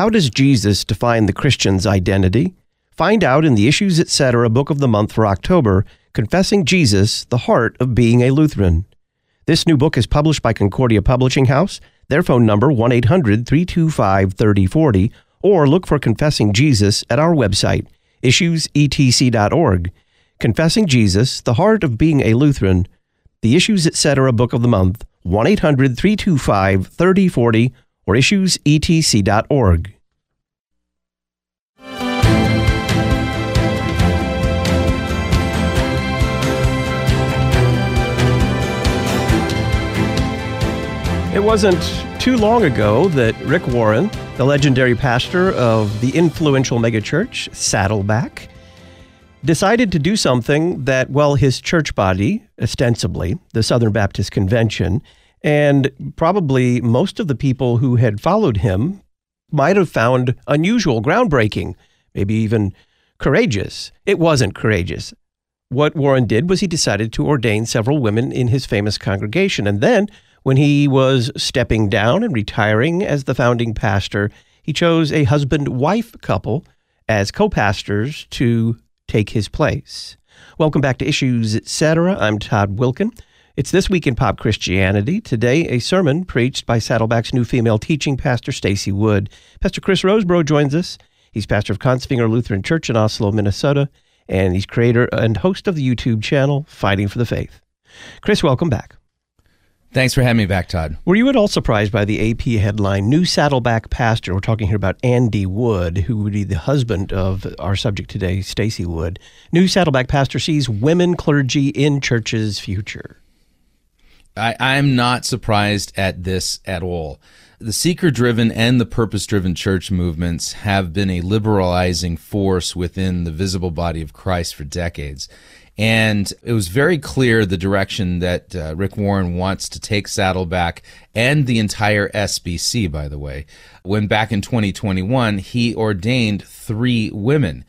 How does Jesus define the Christian's identity? Find out in the Issues Etc. book of the month for October, Confessing Jesus, the Heart of Being a Lutheran. This new book is published by Concordia Publishing House. Their phone number 1-800-325-3040 or look for Confessing Jesus at our website, issuesetc.org. Confessing Jesus, the Heart of Being a Lutheran, the Issues Etc. book of the month, 1-800-325-3040 or issuesetc.org. It wasn't too long ago that Rick Warren, the legendary pastor of the influential megachurch Saddleback, decided to do something that, well, his church body, ostensibly, the Southern Baptist Convention, and probably most of the people who had followed him might have found unusual, groundbreaking, maybe even courageous. It wasn't courageous. What Warren did was he decided to ordain several women in his famous congregation. And then, when he was stepping down and retiring as the founding pastor, he chose a husband wife couple as co pastors to take his place. Welcome back to Issues Etc. I'm Todd Wilken. It's This Week in Pop Christianity. Today, a sermon preached by Saddleback's new female teaching pastor, Stacy Wood. Pastor Chris Rosebrough joins us. He's pastor of Kongsvinger Lutheran Church in Oslo, Minnesota, and he's creator and host of the YouTube channel Fighting for the Faith. Chris, welcome back. Thanks for having me back, Todd. Were you at all surprised by the AP headline, New Saddleback Pastor? We're talking here about Andy Wood, who would be the husband of our subject today, Stacy Wood. New Saddleback Pastor sees women clergy in church's future. I, I'm not surprised at this at all. The seeker driven and the purpose driven church movements have been a liberalizing force within the visible body of Christ for decades. And it was very clear the direction that uh, Rick Warren wants to take Saddleback and the entire SBC, by the way, when back in 2021, he ordained three women.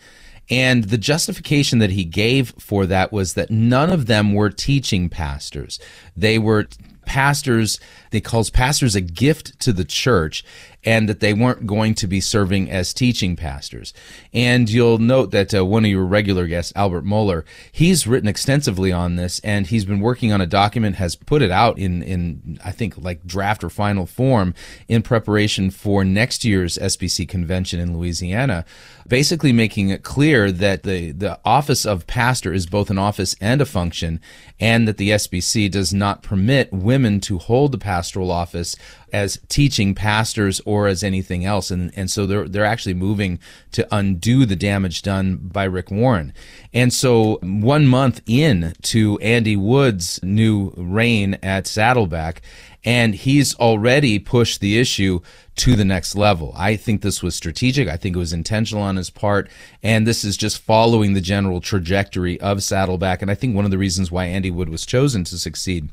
And the justification that he gave for that was that none of them were teaching pastors. They were pastors, they calls pastors a gift to the church and that they weren't going to be serving as teaching pastors. And you'll note that uh, one of your regular guests, Albert Mohler, he's written extensively on this, and he's been working on a document, has put it out in in I think like draft or final form in preparation for next year's SBC convention in Louisiana, basically making it clear that the the office of pastor is both an office and a function, and that the SBC does not permit women to hold the pastoral office as teaching pastors or as anything else. And, and so they're, they're actually moving to undo the damage done by Rick Warren. And so one month in to Andy Wood's new reign at Saddleback, and he's already pushed the issue to the next level. I think this was strategic. I think it was intentional on his part. And this is just following the general trajectory of Saddleback. And I think one of the reasons why Andy Wood was chosen to succeed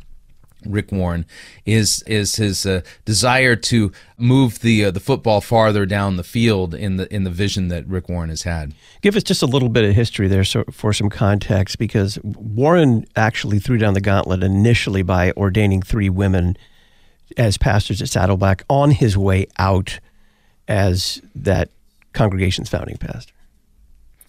Rick Warren is is his uh, desire to move the uh, the football farther down the field in the in the vision that Rick Warren has had. Give us just a little bit of history there so, for some context because Warren actually threw down the gauntlet initially by ordaining three women as pastors at Saddleback on his way out as that congregation's founding pastor.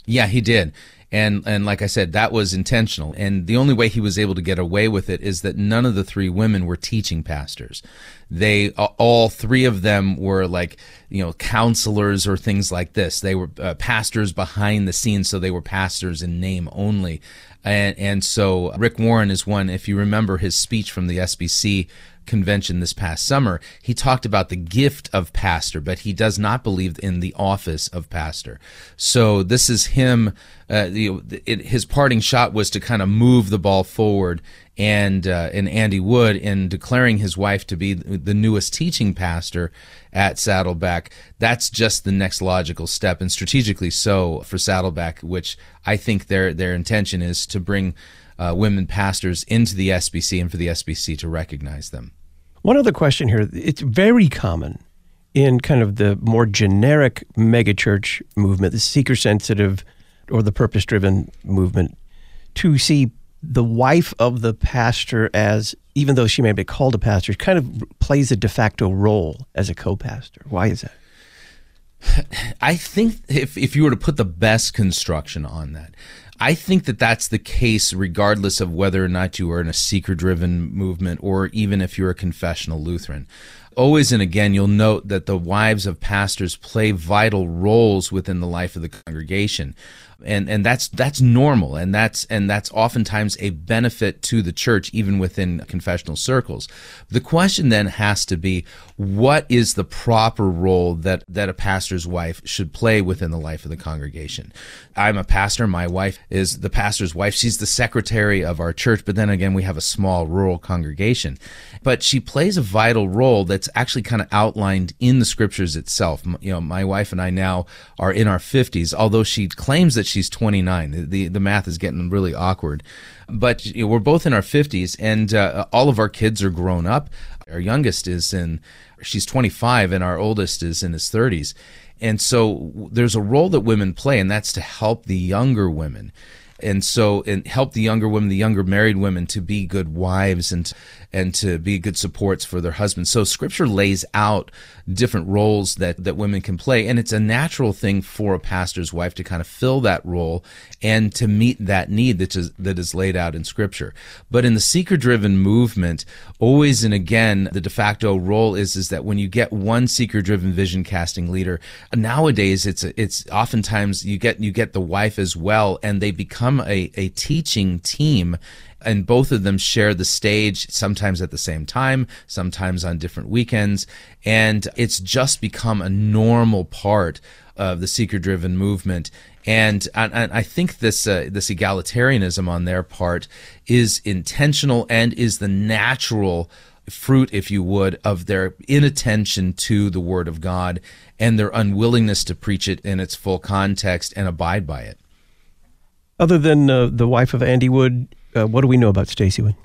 Yeah, he did and and like I said, that was intentional. And the only way he was able to get away with it is that none of the three women were teaching pastors. They all three of them were like you know counselors or things like this. They were uh, pastors behind the scenes, so they were pastors in name only. And and so Rick Warren is one. If you remember his speech from the SBC convention this past summer, he talked about the gift of pastor, but he does not believe in the office of pastor. So this is him. Uh, the, it, his parting shot was to kind of move the ball forward, and uh, and Andy Wood in declaring his wife to be the newest teaching pastor at Saddleback. That's just the next logical step, and strategically so for Saddleback, which I think their their intention is to bring. Uh, women pastors into the SBC and for the SBC to recognize them. One other question here. It's very common in kind of the more generic megachurch movement, the seeker sensitive or the purpose driven movement, to see the wife of the pastor as, even though she may be called a pastor, kind of plays a de facto role as a co pastor. Why is that? I think if, if you were to put the best construction on that, I think that that's the case regardless of whether or not you are in a seeker driven movement or even if you're a confessional Lutheran. Always and again, you'll note that the wives of pastors play vital roles within the life of the congregation and and that's that's normal. And that's and that's oftentimes a benefit to the church even within confessional circles. The question then has to be what is the proper role that that a pastor's wife should play within the life of the congregation? I'm a pastor. My wife is the pastor's wife. She's the secretary of our church. But then again we have a small rural congregation. But she plays a vital role that's actually kind of outlined in the scriptures itself. You know my wife and i now are in our 50s although she claims that she's 29. The the math is getting really awkward, but you know, we're both in our 50s, and uh, all of our kids are grown up. Our youngest is in she's 25, and our oldest is in his 30s. And so there's a role that women play, and that's to help the younger women and so and help the younger women, the younger married women, to be good wives and and to be good supports for their husbands. So Scripture lays out different roles that that women can play, and it's a natural thing for a pastor's wife to kind of fill that role and to meet that need that is that is laid out in Scripture. But in the seeker-driven movement, always and again, the de facto role is is that when you get one seeker-driven vision casting leader, nowadays it's it's oftentimes you get you get the wife as well, and they become a a teaching team and both of them share the stage sometimes at the same time, sometimes on different weekends. And it's just become a normal part of the seeker driven movement. And, and, I think this, uh, this egalitarianism on their part is intentional and is the natural fruit, if you would, of their inattention to the Word of God and their unwillingness to preach it in its full context and abide by it. Other than uh, the wife of Andy Wood, uh, what do we know about Stacy Wood?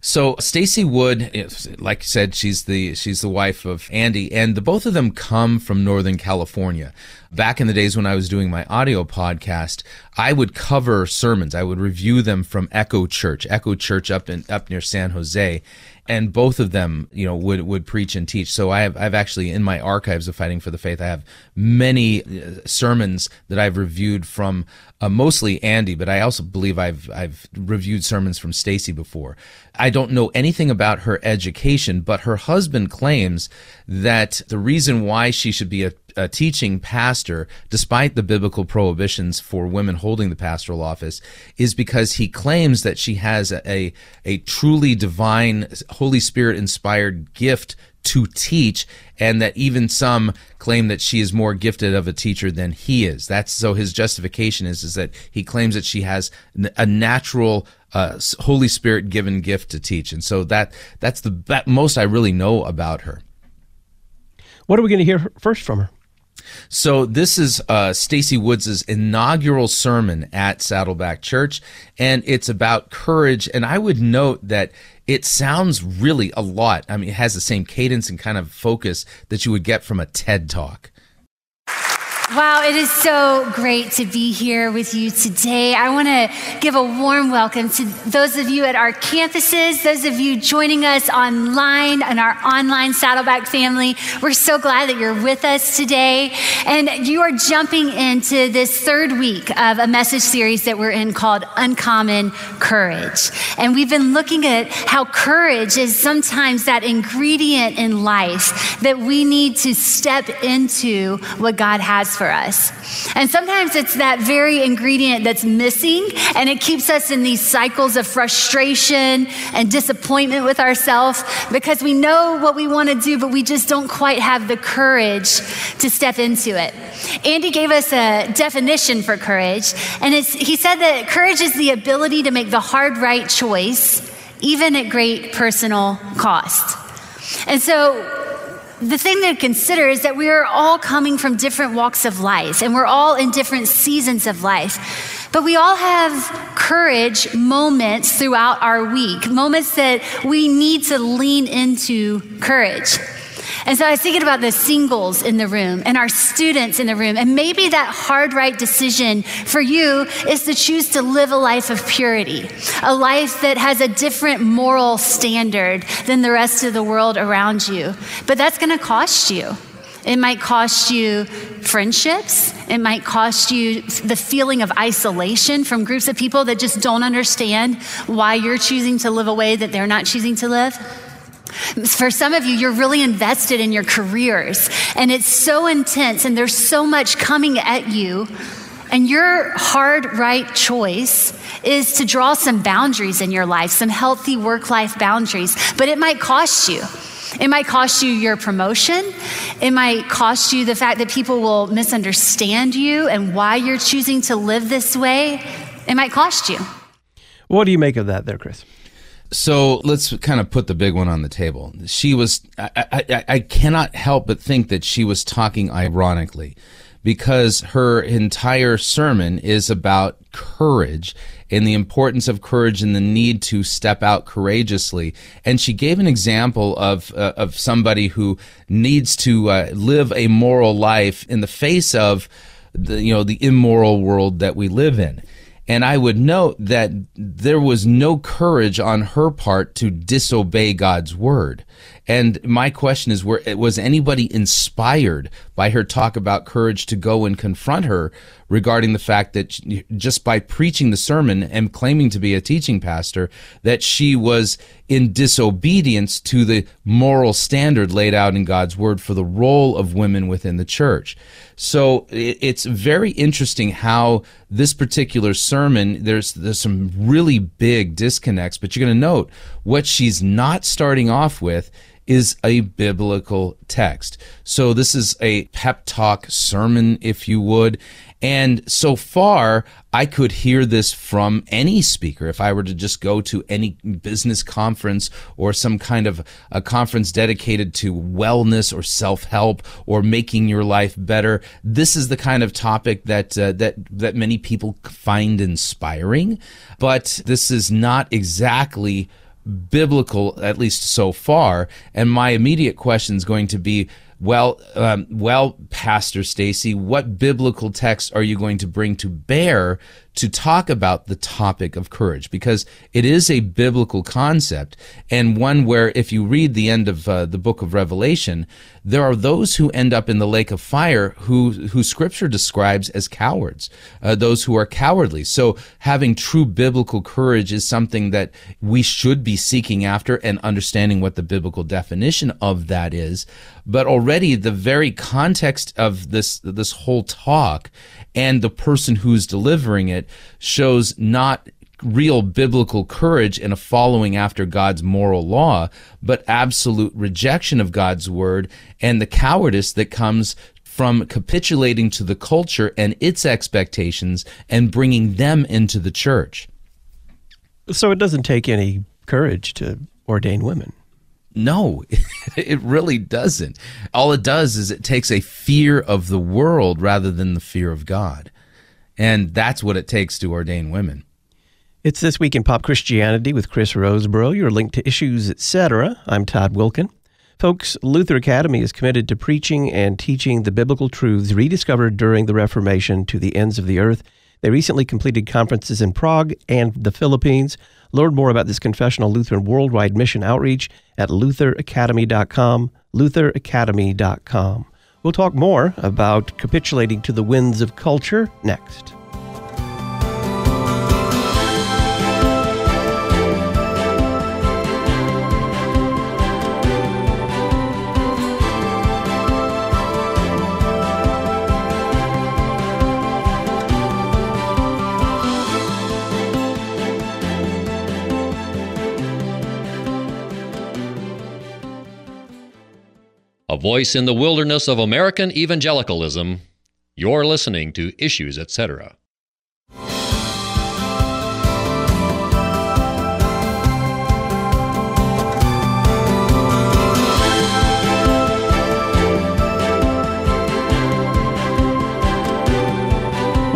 So Stacy Wood, like I said, she's the she's the wife of Andy, and the both of them come from Northern California. Back in the days when I was doing my audio podcast, I would cover sermons. I would review them from Echo Church, Echo Church up in up near San Jose, and both of them, you know, would would preach and teach. So I have I've actually in my archives of Fighting for the Faith, I have many uh, sermons that I've reviewed from uh, mostly Andy, but I also believe I've I've reviewed sermons from Stacy before. I don't know anything about her education, but her husband claims that the reason why she should be a a teaching pastor, despite the biblical prohibitions for women holding the pastoral office, is because he claims that she has a, a, a truly divine, Holy Spirit inspired gift to teach, and that even some claim that she is more gifted of a teacher than he is. That's so his justification is is that he claims that she has a natural uh, Holy Spirit given gift to teach, and so that that's the most I really know about her. What are we going to hear first from her? So this is uh, Stacy Woods' inaugural sermon at Saddleback Church, and it's about courage. And I would note that it sounds really a lot. I mean, it has the same cadence and kind of focus that you would get from a TED talk. Wow, it is so great to be here with you today. I want to give a warm welcome to those of you at our campuses, those of you joining us online and our online Saddleback family. We're so glad that you're with us today. And you are jumping into this third week of a message series that we're in called Uncommon Courage. And we've been looking at how courage is sometimes that ingredient in life that we need to step into what God has for us. And sometimes it's that very ingredient that's missing, and it keeps us in these cycles of frustration and disappointment with ourselves because we know what we want to do, but we just don't quite have the courage to step into it. Andy gave us a definition for courage, and he said that courage is the ability to make the hard right choice, even at great personal cost. And so the thing to consider is that we are all coming from different walks of life and we're all in different seasons of life. But we all have courage moments throughout our week, moments that we need to lean into courage. And so I was thinking about the singles in the room and our students in the room. And maybe that hard right decision for you is to choose to live a life of purity, a life that has a different moral standard than the rest of the world around you. But that's going to cost you. It might cost you friendships. It might cost you the feeling of isolation from groups of people that just don't understand why you're choosing to live a way that they're not choosing to live. For some of you, you're really invested in your careers and it's so intense and there's so much coming at you. And your hard, right choice is to draw some boundaries in your life, some healthy work life boundaries, but it might cost you. It might cost you your promotion. It might cost you the fact that people will misunderstand you and why you're choosing to live this way. It might cost you. What do you make of that there, Chris? So let's kind of put the big one on the table. She was, I, I, I cannot help but think that she was talking ironically because her entire sermon is about courage and the importance of courage and the need to step out courageously. And she gave an example of uh, of somebody who needs to uh, live a moral life in the face of the you know the immoral world that we live in. And I would note that there was no courage on her part to disobey God's word. And my question is, were, was anybody inspired by her talk about courage to go and confront her regarding the fact that just by preaching the sermon and claiming to be a teaching pastor, that she was in disobedience to the moral standard laid out in God's word for the role of women within the church. So it's very interesting how this particular sermon, there's, there's some really big disconnects, but you're going to note what she's not starting off with is a biblical text. So this is a pep talk sermon, if you would. And so far, I could hear this from any speaker. If I were to just go to any business conference or some kind of a conference dedicated to wellness or self help or making your life better, this is the kind of topic that uh, that that many people find inspiring. But this is not exactly biblical, at least so far. And my immediate question is going to be, well, um, well, Pastor Stacy, what biblical text are you going to bring to bear to talk about the topic of courage? Because it is a biblical concept and one where, if you read the end of uh, the book of Revelation, there are those who end up in the lake of fire who, who Scripture describes as cowards, uh, those who are cowardly. So, having true biblical courage is something that we should be seeking after and understanding what the biblical definition of that is. But already the very context of this, this whole talk and the person who's delivering it shows not real biblical courage in a following after God's moral law, but absolute rejection of God's word and the cowardice that comes from capitulating to the culture and its expectations and bringing them into the church. So it doesn't take any courage to ordain women. No, it really doesn't. All it does is it takes a fear of the world rather than the fear of God. And that's what it takes to ordain women. It's This Week in Pop Christianity with Chris Rosebrough. Your link to issues, etc. I'm Todd Wilken. Folks, Luther Academy is committed to preaching and teaching the biblical truths rediscovered during the Reformation to the ends of the earth. They recently completed conferences in Prague and the Philippines. Learn more about this confessional Lutheran worldwide mission outreach at lutheracademy.com, lutheracademy.com. We'll talk more about capitulating to the winds of culture next. A voice in the wilderness of American evangelicalism. You're listening to Issues, etc.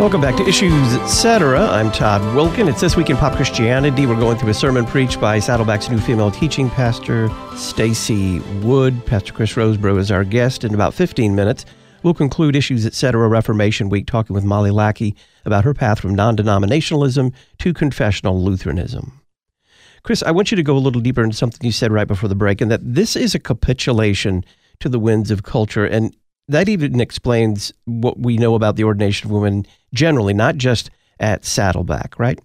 Welcome back to Issues Etc. I'm Todd Wilken. It's This Week in Pop Christianity. We're going through a sermon preached by Saddleback's new female teaching pastor, Stacy Wood. Pastor Chris Rosebrough is our guest. In about 15 minutes, we'll conclude Issues Etc. Reformation Week talking with Molly Lackey about her path from non-denominationalism to confessional Lutheranism. Chris, I want you to go a little deeper into something you said right before the break, and that this is a capitulation to the winds of culture. And that even explains what we know about the ordination of women generally, not just at Saddleback, right?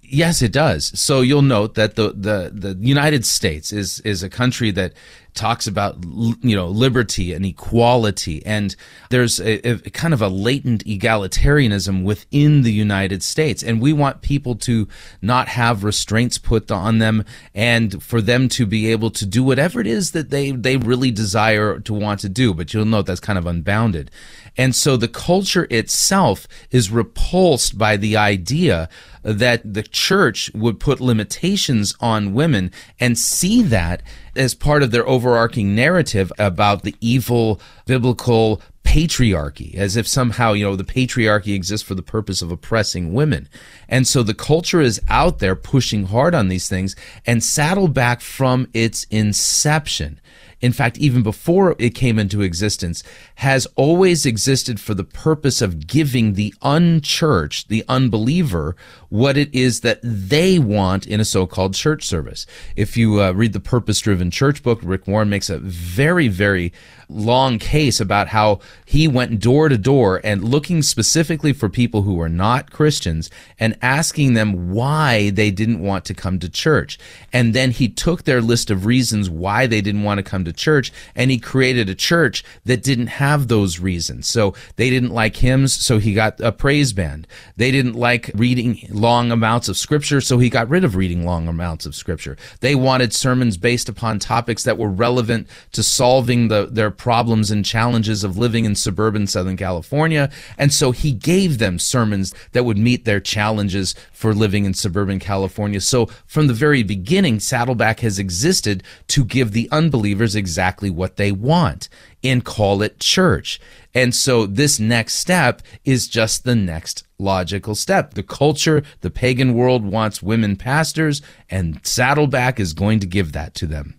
Yes, it does. So you'll note that the, the, the United States is, is a country that talks about you know liberty and equality. And there's a, a, kind of a latent egalitarianism within the United States. And we want people to not have restraints put on them and for them to be able to do whatever it is that they they really desire to want to do. But you'll note that's kind of unbounded and so the culture itself is repulsed by the idea that the church would put limitations on women and see that as part of their overarching narrative about the evil biblical patriarchy, as if somehow, you know, the patriarchy exists for the purpose of oppressing women. And so the culture is out there pushing hard on these things and Saddleback from its inception in fact, even before it came into existence, has always existed for the purpose of giving the unchurched, the unbeliever, what it is that they want in a so-called church service. If you uh, read the Purpose Driven Church book, Rick Warren makes a very, very long case about how he went door to door and looking specifically for people who were not Christians and asking them why they didn't want to come to church. And then he took their list of reasons why they didn't want to come church and he created a church that didn't have those reasons. So they didn't like hymns, so he got a praise band. They didn't like reading long amounts of scripture, so he got rid of reading long amounts of scripture. They wanted sermons based upon topics that were relevant to solving the, their problems and challenges of living in suburban Southern California. And so he gave them sermons that would meet their challenges for living in suburban California. So from the very beginning, Saddleback has existed to give the unbelievers exactly what they want and call it church. And so this next step is just the next logical step. The culture, the pagan world wants women pastors, and Saddleback is going to give that to them.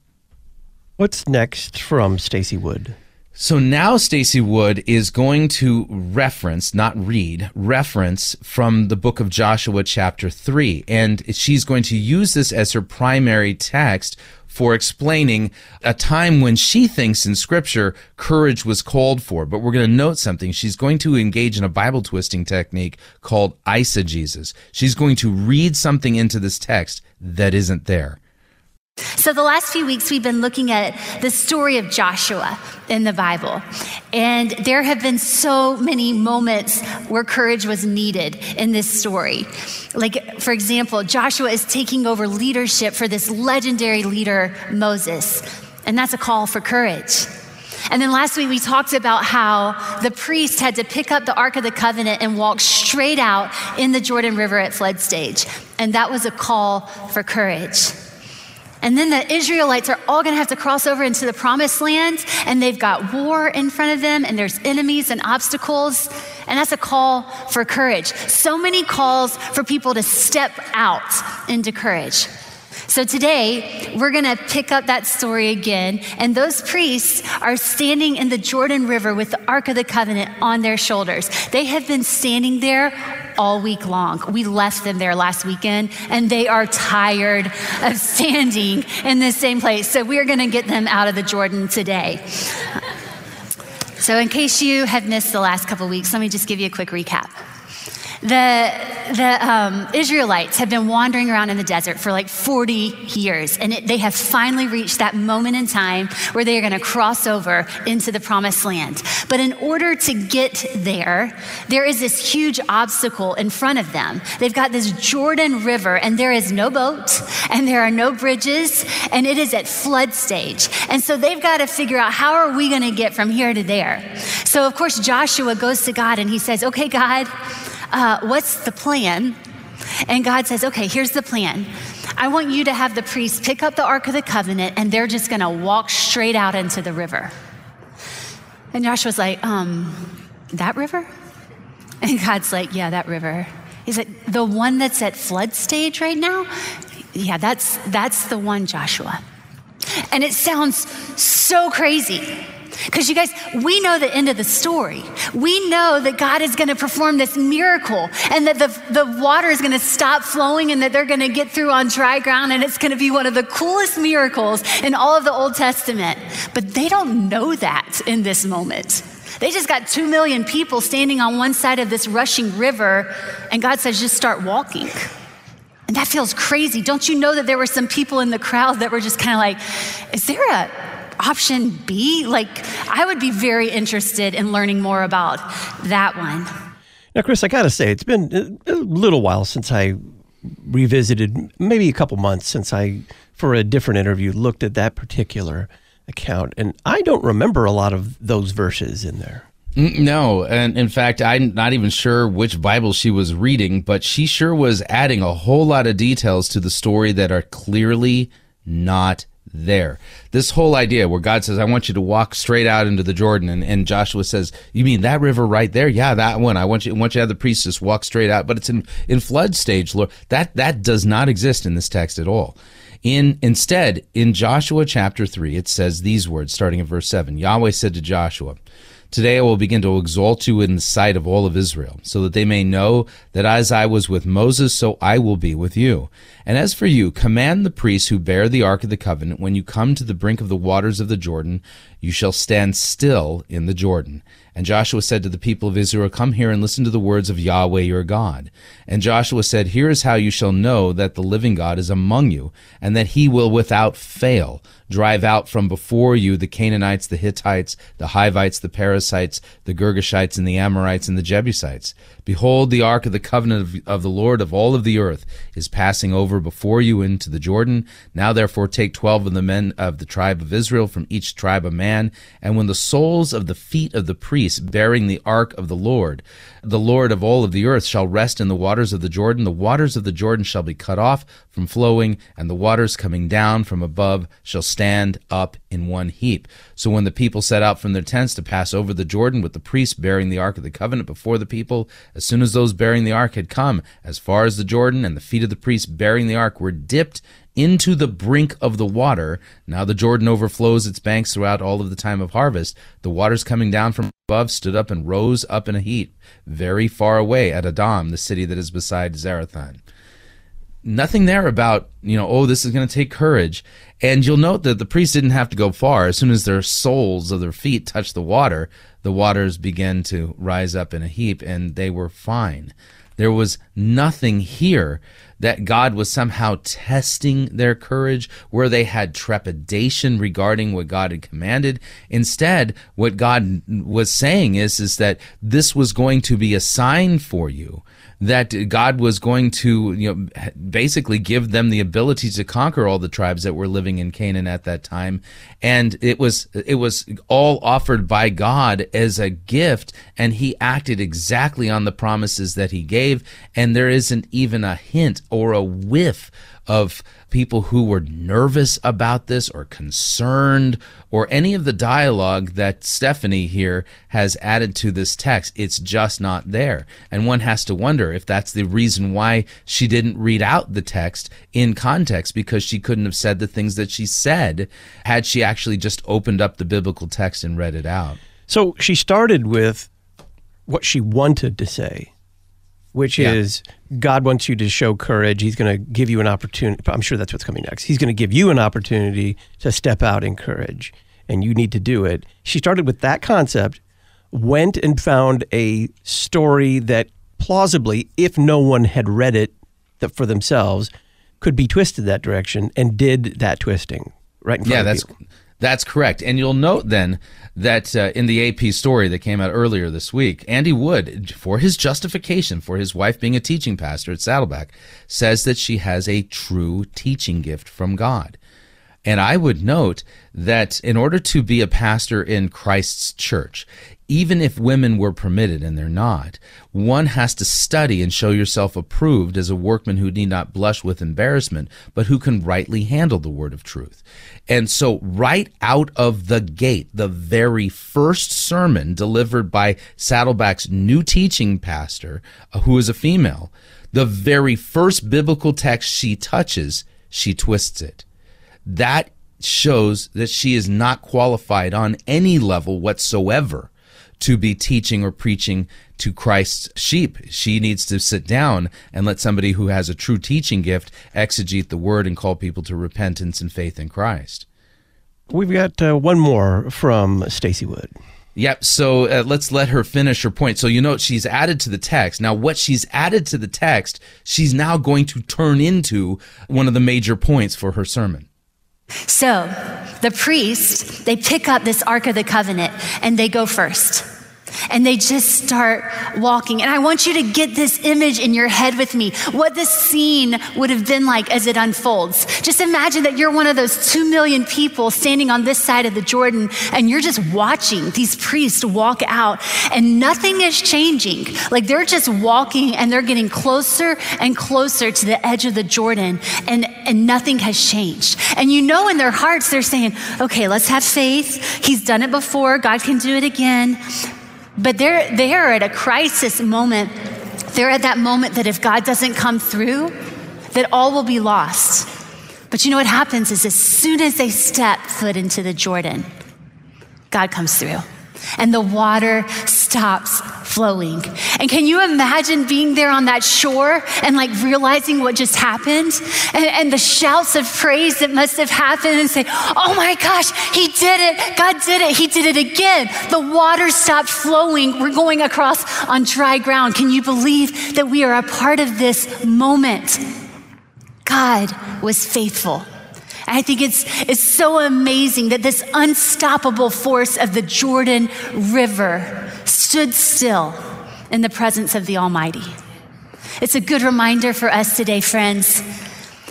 What's next from Stacy Wood? So now Stacy Wood is going to reference, not read, reference from the book of Joshua chapter 3. And she's going to use this as her primary text for explaining a time when she thinks in scripture courage was called for. But we're going to note something. She's going to engage in a Bible twisting technique called eisegesis. She's going to read something into this text that isn't there. So, the last few weeks, we've been looking at the story of Joshua in the Bible. And there have been so many moments where courage was needed in this story. Like, for example, Joshua is taking over leadership for this legendary leader, Moses. And that's a call for courage. And then last week we talked about how the priest had to pick up the Ark of the Covenant and walk straight out in the Jordan River at flood stage. And that was a call for courage. And then the Israelites are all going to have to cross over into the promised land, and they've got war in front of them, and there's enemies and obstacles. And that's a call for courage. So many calls for people to step out into courage. So today, we're going to pick up that story again. And those priests are standing in the Jordan River with the Ark of the Covenant on their shoulders. They have been standing there all week long. We left them there last weekend and they are tired of standing in the same place. So we're going to get them out of the Jordan today. So, in case you have missed the last couple weeks, let me just give you a quick recap. The, the um, Israelites have been wandering around in the desert for like 40 years, and it, they have finally reached that moment in time where they are going to cross over into the promised land. But in order to get there, there is this huge obstacle in front of them. They've got this Jordan River, and there is no boat, and there are no bridges, and it is at flood stage. And so they've got to figure out how are we going to get from here to there. So, of course, Joshua goes to God and he says, Okay, God, uh, what's the plan? And God says, okay, here's the plan. I want you to have the priests pick up the Ark of the Covenant and they're just going to walk straight out into the river. And Joshua's like, um, that river? And God's like, yeah, that river. He's like, the one that's at flood stage right now? Yeah, that's, that's the one, Joshua. And it sounds so crazy. Because you guys, we know the end of the story. We know that God is going to perform this miracle and that the, the water is going to stop flowing and that they're going to get through on dry ground and it's going to be one of the coolest miracles in all of the Old Testament. But they don't know that in this moment. They just got two million people standing on one side of this rushing river, and God says, just start walking. And that feels crazy. Don't you know that there were some people in the crowd that were just kind of like, is there a option B? Like, I would be very interested in learning more about that one. Now, Chris, I got to say, it's been a little while since I revisited, maybe a couple months since I, for a different interview, looked at that particular account. And I don't remember a lot of those verses in there. Mm, no, and in fact, I'm not even sure which Bible she was reading, but she sure was adding a whole lot of details to the story that are clearly not there. This whole idea where God says, I want you to walk straight out into the Jordan, and, and Joshua says, You mean that river right there? Yeah, that one. I want you I want you to have the priest just walk straight out, but it's in, in flood stage, Lord. That that does not exist in this text at all. In instead, in Joshua chapter three, it says these words, starting in verse seven. Yahweh said to Joshua, Today I will begin to exalt you in the sight of all of Israel, so that they may know that as I was with Moses, so I will be with you. And as for you, command the priests who bear the ark of the covenant, when you come to the brink of the waters of the Jordan, you shall stand still in the Jordan. And Joshua said to the people of Israel, Come here and listen to the words of Yahweh your God. And Joshua said, Here is how you shall know that the living God is among you, and that he will without fail drive out from before you the Canaanites, the Hittites, the Hivites, the Perizzites, the Girgashites, and the Amorites, and the Jebusites. Behold, the ark of the covenant of, of, the Lord of all of the earth is passing over before you into the Jordan. Now therefore take twelve of the men of the tribe of Israel from each tribe a man, and when the soles of the feet of the priests bearing the ark of the Lord, the Lord of all of the earth shall rest in the waters of the Jordan, the waters of the Jordan shall be cut off from flowing, and the waters coming down from above shall stand up in one heap. So when the people set out from their tents to pass over the Jordan with the priests bearing the ark of the covenant before the people, as soon as those bearing the ark had come as far as the Jordan, and the feet of the priests bearing the ark were dipped into the brink of the water. Now the Jordan overflows its banks throughout all of the time of harvest. The waters coming down from above stood up and rose up in a heap, very far away at Adam, the city that is beside Zarethan. Nothing there about, you know, oh, this is going to take courage. And you'll note that the priests didn't have to go far. As soon as their soles of their feet touched the water, the waters began to rise up in a heap and they were fine. There was nothing here that God was somehow testing their courage, where they had trepidation regarding what God had commanded. Instead, what God was saying is, is that this was going to be a sign for you that God was going to, you know, basically give them the ability to conquer all the tribes that were living in Canaan at that time. And it was, it was all offered by God as a gift. And he acted exactly on the promises that he gave. And there isn't even a hint or a whiff of people who were nervous about this or concerned or any of the dialogue that Stephanie here has added to this text. It's just not there. And one has to wonder if that's the reason why she didn't read out the text in context because she couldn't have said the things that she said had she actually just opened up the biblical text and read it out. So she started with what she wanted to say which yeah. is God wants you to show courage. He's going to give you an opportunity. I'm sure that's what's coming next. He's going to give you an opportunity to step out in courage, and you need to do it. She started with that concept, went and found a story that plausibly, if no one had read it for themselves, could be twisted that direction, and did that twisting right in front yeah, of that's, you. That's correct. And you'll note then that uh, in the AP story that came out earlier this week, Andy Wood, for his justification for his wife being a teaching pastor at Saddleback, says that she has a true teaching gift from God. And I would note that in order to be a pastor in Christ's church, even if women were permitted and they're not, one has to study and show yourself approved as a workman who need not blush with embarrassment, but who can rightly handle the word of truth. And so, right out of the gate, the very first sermon delivered by Saddleback's new teaching pastor, uh, who is a female, the very first biblical text she touches, she twists it. That shows that she is not qualified on any level whatsoever to be teaching or preaching to Christ's sheep. She needs to sit down and let somebody who has a true teaching gift exegete the word and call people to repentance and faith in Christ. We've got uh, one more from Stacy Wood. Yep. So uh, let's let her finish her point. So you know she's added to the text. Now what she's added to the text, she's now going to turn into one of the major points for her sermon. So the priests, they pick up this Ark of the Covenant and they go first and they just start walking. And I want you to get this image in your head with me what this scene would have been like as it unfolds. Just imagine that you're one of those two million people standing on this side of the Jordan and you're just watching these priests walk out and nothing is changing. Like they're just walking and they're getting closer and closer to the edge of the Jordan and, and nothing has changed. And you know in their hearts, they're saying, okay, let's have faith. He's done it before. God can do it again. But they're, they're at a crisis moment. They're at that moment that if God doesn't come through, that all will be lost. But you know what happens is as soon as they step foot into the Jordan, God comes through and the water stops flowing. And can you imagine being there on that shore and like realizing what just happened and, and, the shouts of praise that must have happened and say, Oh my gosh, he did it. God did it. He did it again. The water stopped flowing. We're going across on dry ground. Can you believe that we are a part of this moment? God was faithful. I think it's, it's so amazing that this unstoppable force of the Jordan River stood still in the presence of the Almighty. It's a good reminder for us today, friends,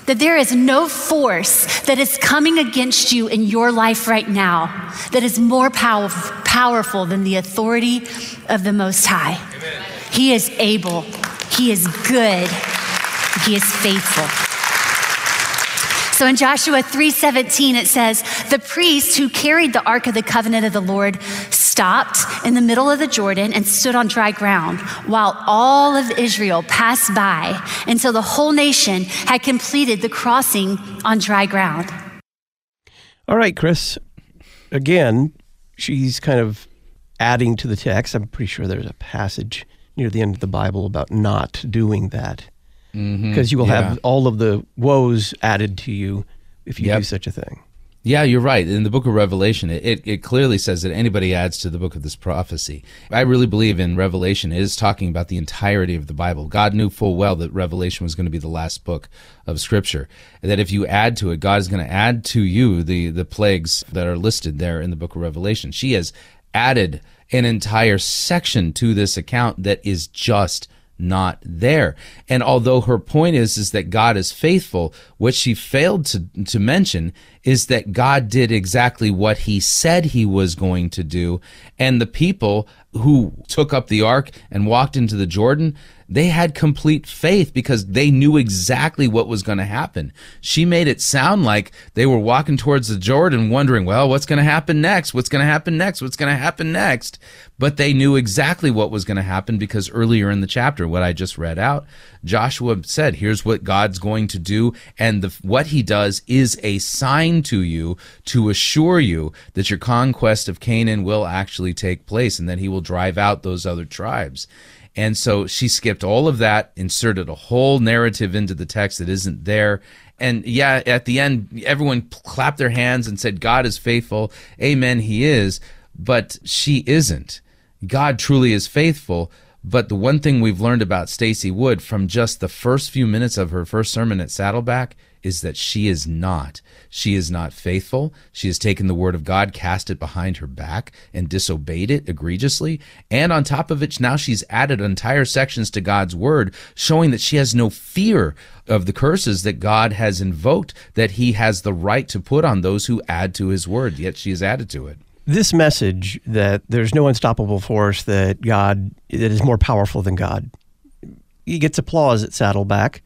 that there is no force that is coming against you in your life right now that is more pow- powerful than the authority of the Most High. Amen. He is able, He is good, He is faithful. So in Joshua 3:17 it says, "The priest who carried the ark of the covenant of the Lord stopped in the middle of the Jordan and stood on dry ground while all of Israel passed by until the whole nation had completed the crossing on dry ground." All right, Chris. Again, she's kind of adding to the text. I'm pretty sure there's a passage near the end of the Bible about not doing that because mm-hmm. you will yeah. have all of the woes added to you if you yep. do such a thing. Yeah, you're right. In the book of Revelation, it, it clearly says that anybody adds to the book of this prophecy. I really believe in Revelation it is talking about the entirety of the Bible. God knew full well that Revelation was going to be the last book of Scripture. That if you add to it, God is going to add to you the, the plagues that are listed there in the book of Revelation. She has added an entire section to this account that is just not there. And although her point is is that God is faithful, what she failed to to mention is that God did exactly what he said he was going to do and the people who took up the ark and walked into the Jordan, they had complete faith because they knew exactly what was going to happen. She made it sound like they were walking towards the Jordan wondering, well, what's going to happen next? What's going to happen next? What's going to happen next? But they knew exactly what was going to happen because earlier in the chapter, what I just read out, Joshua said, here's what God's going to do. And the, what he does is a sign to you to assure you that your conquest of Canaan will actually take place and that he will drive out those other tribes. And so she skipped all of that, inserted a whole narrative into the text that isn't there. And yeah, at the end, everyone clapped their hands and said, God is faithful. Amen, he is. But she isn't. God truly is faithful. But the one thing we've learned about Stacy Wood from just the first few minutes of her first sermon at Saddleback is that she is not. She is not faithful. She has taken the word of God, cast it behind her back, and disobeyed it egregiously. And on top of it, now she's added entire sections to God's word, showing that she has no fear of the curses that God has invoked, that he has the right to put on those who add to his word, yet she has added to it. This message that there's no unstoppable force, that God that is more powerful than God, he gets applause at Saddleback.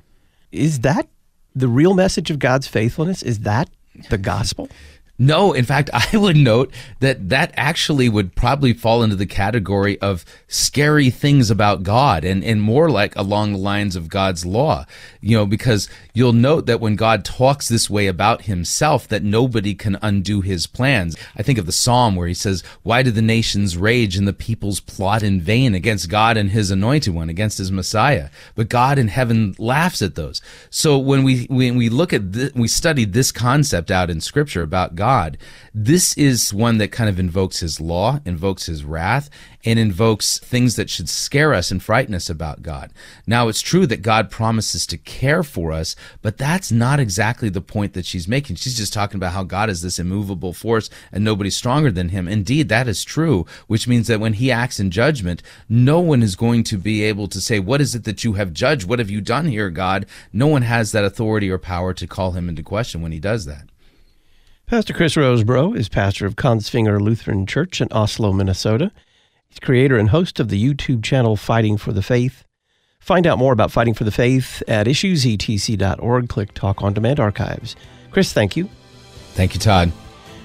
Is that the real message of God's faithfulness? Is that the gospel? No, in fact, I would note that that actually would probably fall into the category of scary things about God and, and more like along the lines of God's law. You know, because you'll note that when God talks this way about himself, that nobody can undo his plans. I think of the Psalm where he says, Why do the nations rage and the peoples plot in vain against God and his anointed one, against his Messiah? But God in heaven laughs at those. So when we, when we look at this, we study this concept out in scripture about God God. This is one that kind of invokes his law, invokes his wrath, and invokes things that should scare us and frighten us about God. Now, it's true that God promises to care for us, but that's not exactly the point that she's making. She's just talking about how God is this immovable force and nobody's stronger than him. Indeed, that is true, which means that when he acts in judgment, no one is going to be able to say, What is it that you have judged? What have you done here, God? No one has that authority or power to call him into question when he does that. Pastor Chris Rosebrough is pastor of Kongsvinger Lutheran Church in Oslo, Minnesota. He's creator and host of the YouTube channel Fighting for the Faith. Find out more about Fighting for the Faith at issuesetc.org. Click Talk on Demand Archives. Chris, thank you. Thank you, Todd.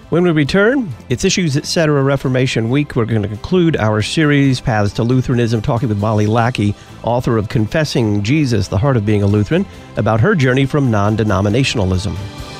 When we return, it's Issues Etc. Reformation Week. We're going to conclude our series, Paths to Lutheranism, talking with Molly Lackey, author of Confessing Jesus, the Heart of Being a Lutheran, about her journey from non denominationalism.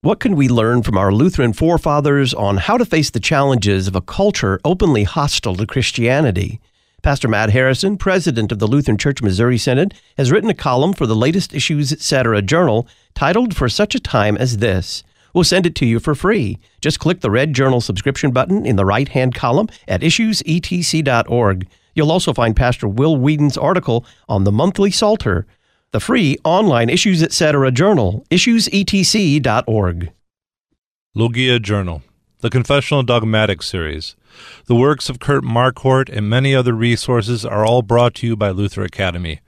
What can we learn from our Lutheran forefathers on how to face the challenges of a culture openly hostile to Christianity? Pastor Matt Harrison, president of the Lutheran Church Missouri Synod, has written a column for the latest Issues Etc. journal titled For Such a Time as This. We'll send it to you for free. Just click the red journal subscription button in the right hand column at issuesetc.org. You'll also find Pastor Will Weedon's article on the monthly Psalter the free online Issues Etc. journal, issuesetc.org. Logia Journal, the Confessional Dogmatic Series. The works of Kurt Marquart and many other resources are all brought to you by Luther Academy.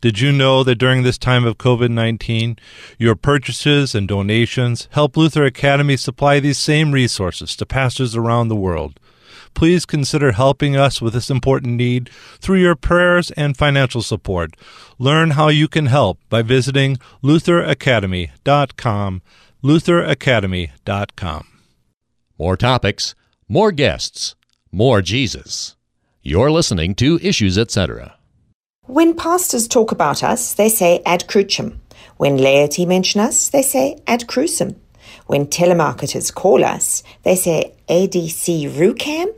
Did you know that during this time of COVID 19, your purchases and donations help Luther Academy supply these same resources to pastors around the world? Please consider helping us with this important need through your prayers and financial support. Learn how you can help by visiting lutheracademy.com. lutheracademy.com. More topics, more guests, more Jesus. You're listening to Issues Etc. When pastors talk about us, they say ad crucem. When laity mention us, they say ad crucem. When telemarketers call us, they say ADC Rucam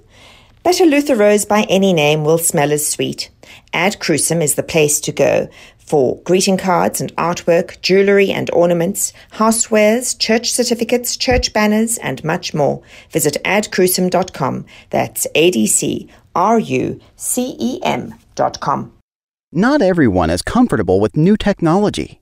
but a Luther rose by any name will smell as sweet. Ad Crucem is the place to go for greeting cards and artwork, jewelry and ornaments, housewares, church certificates, church banners, and much more. Visit adcrucem.com. That's A D C R U C E M.com. Not everyone is comfortable with new technology.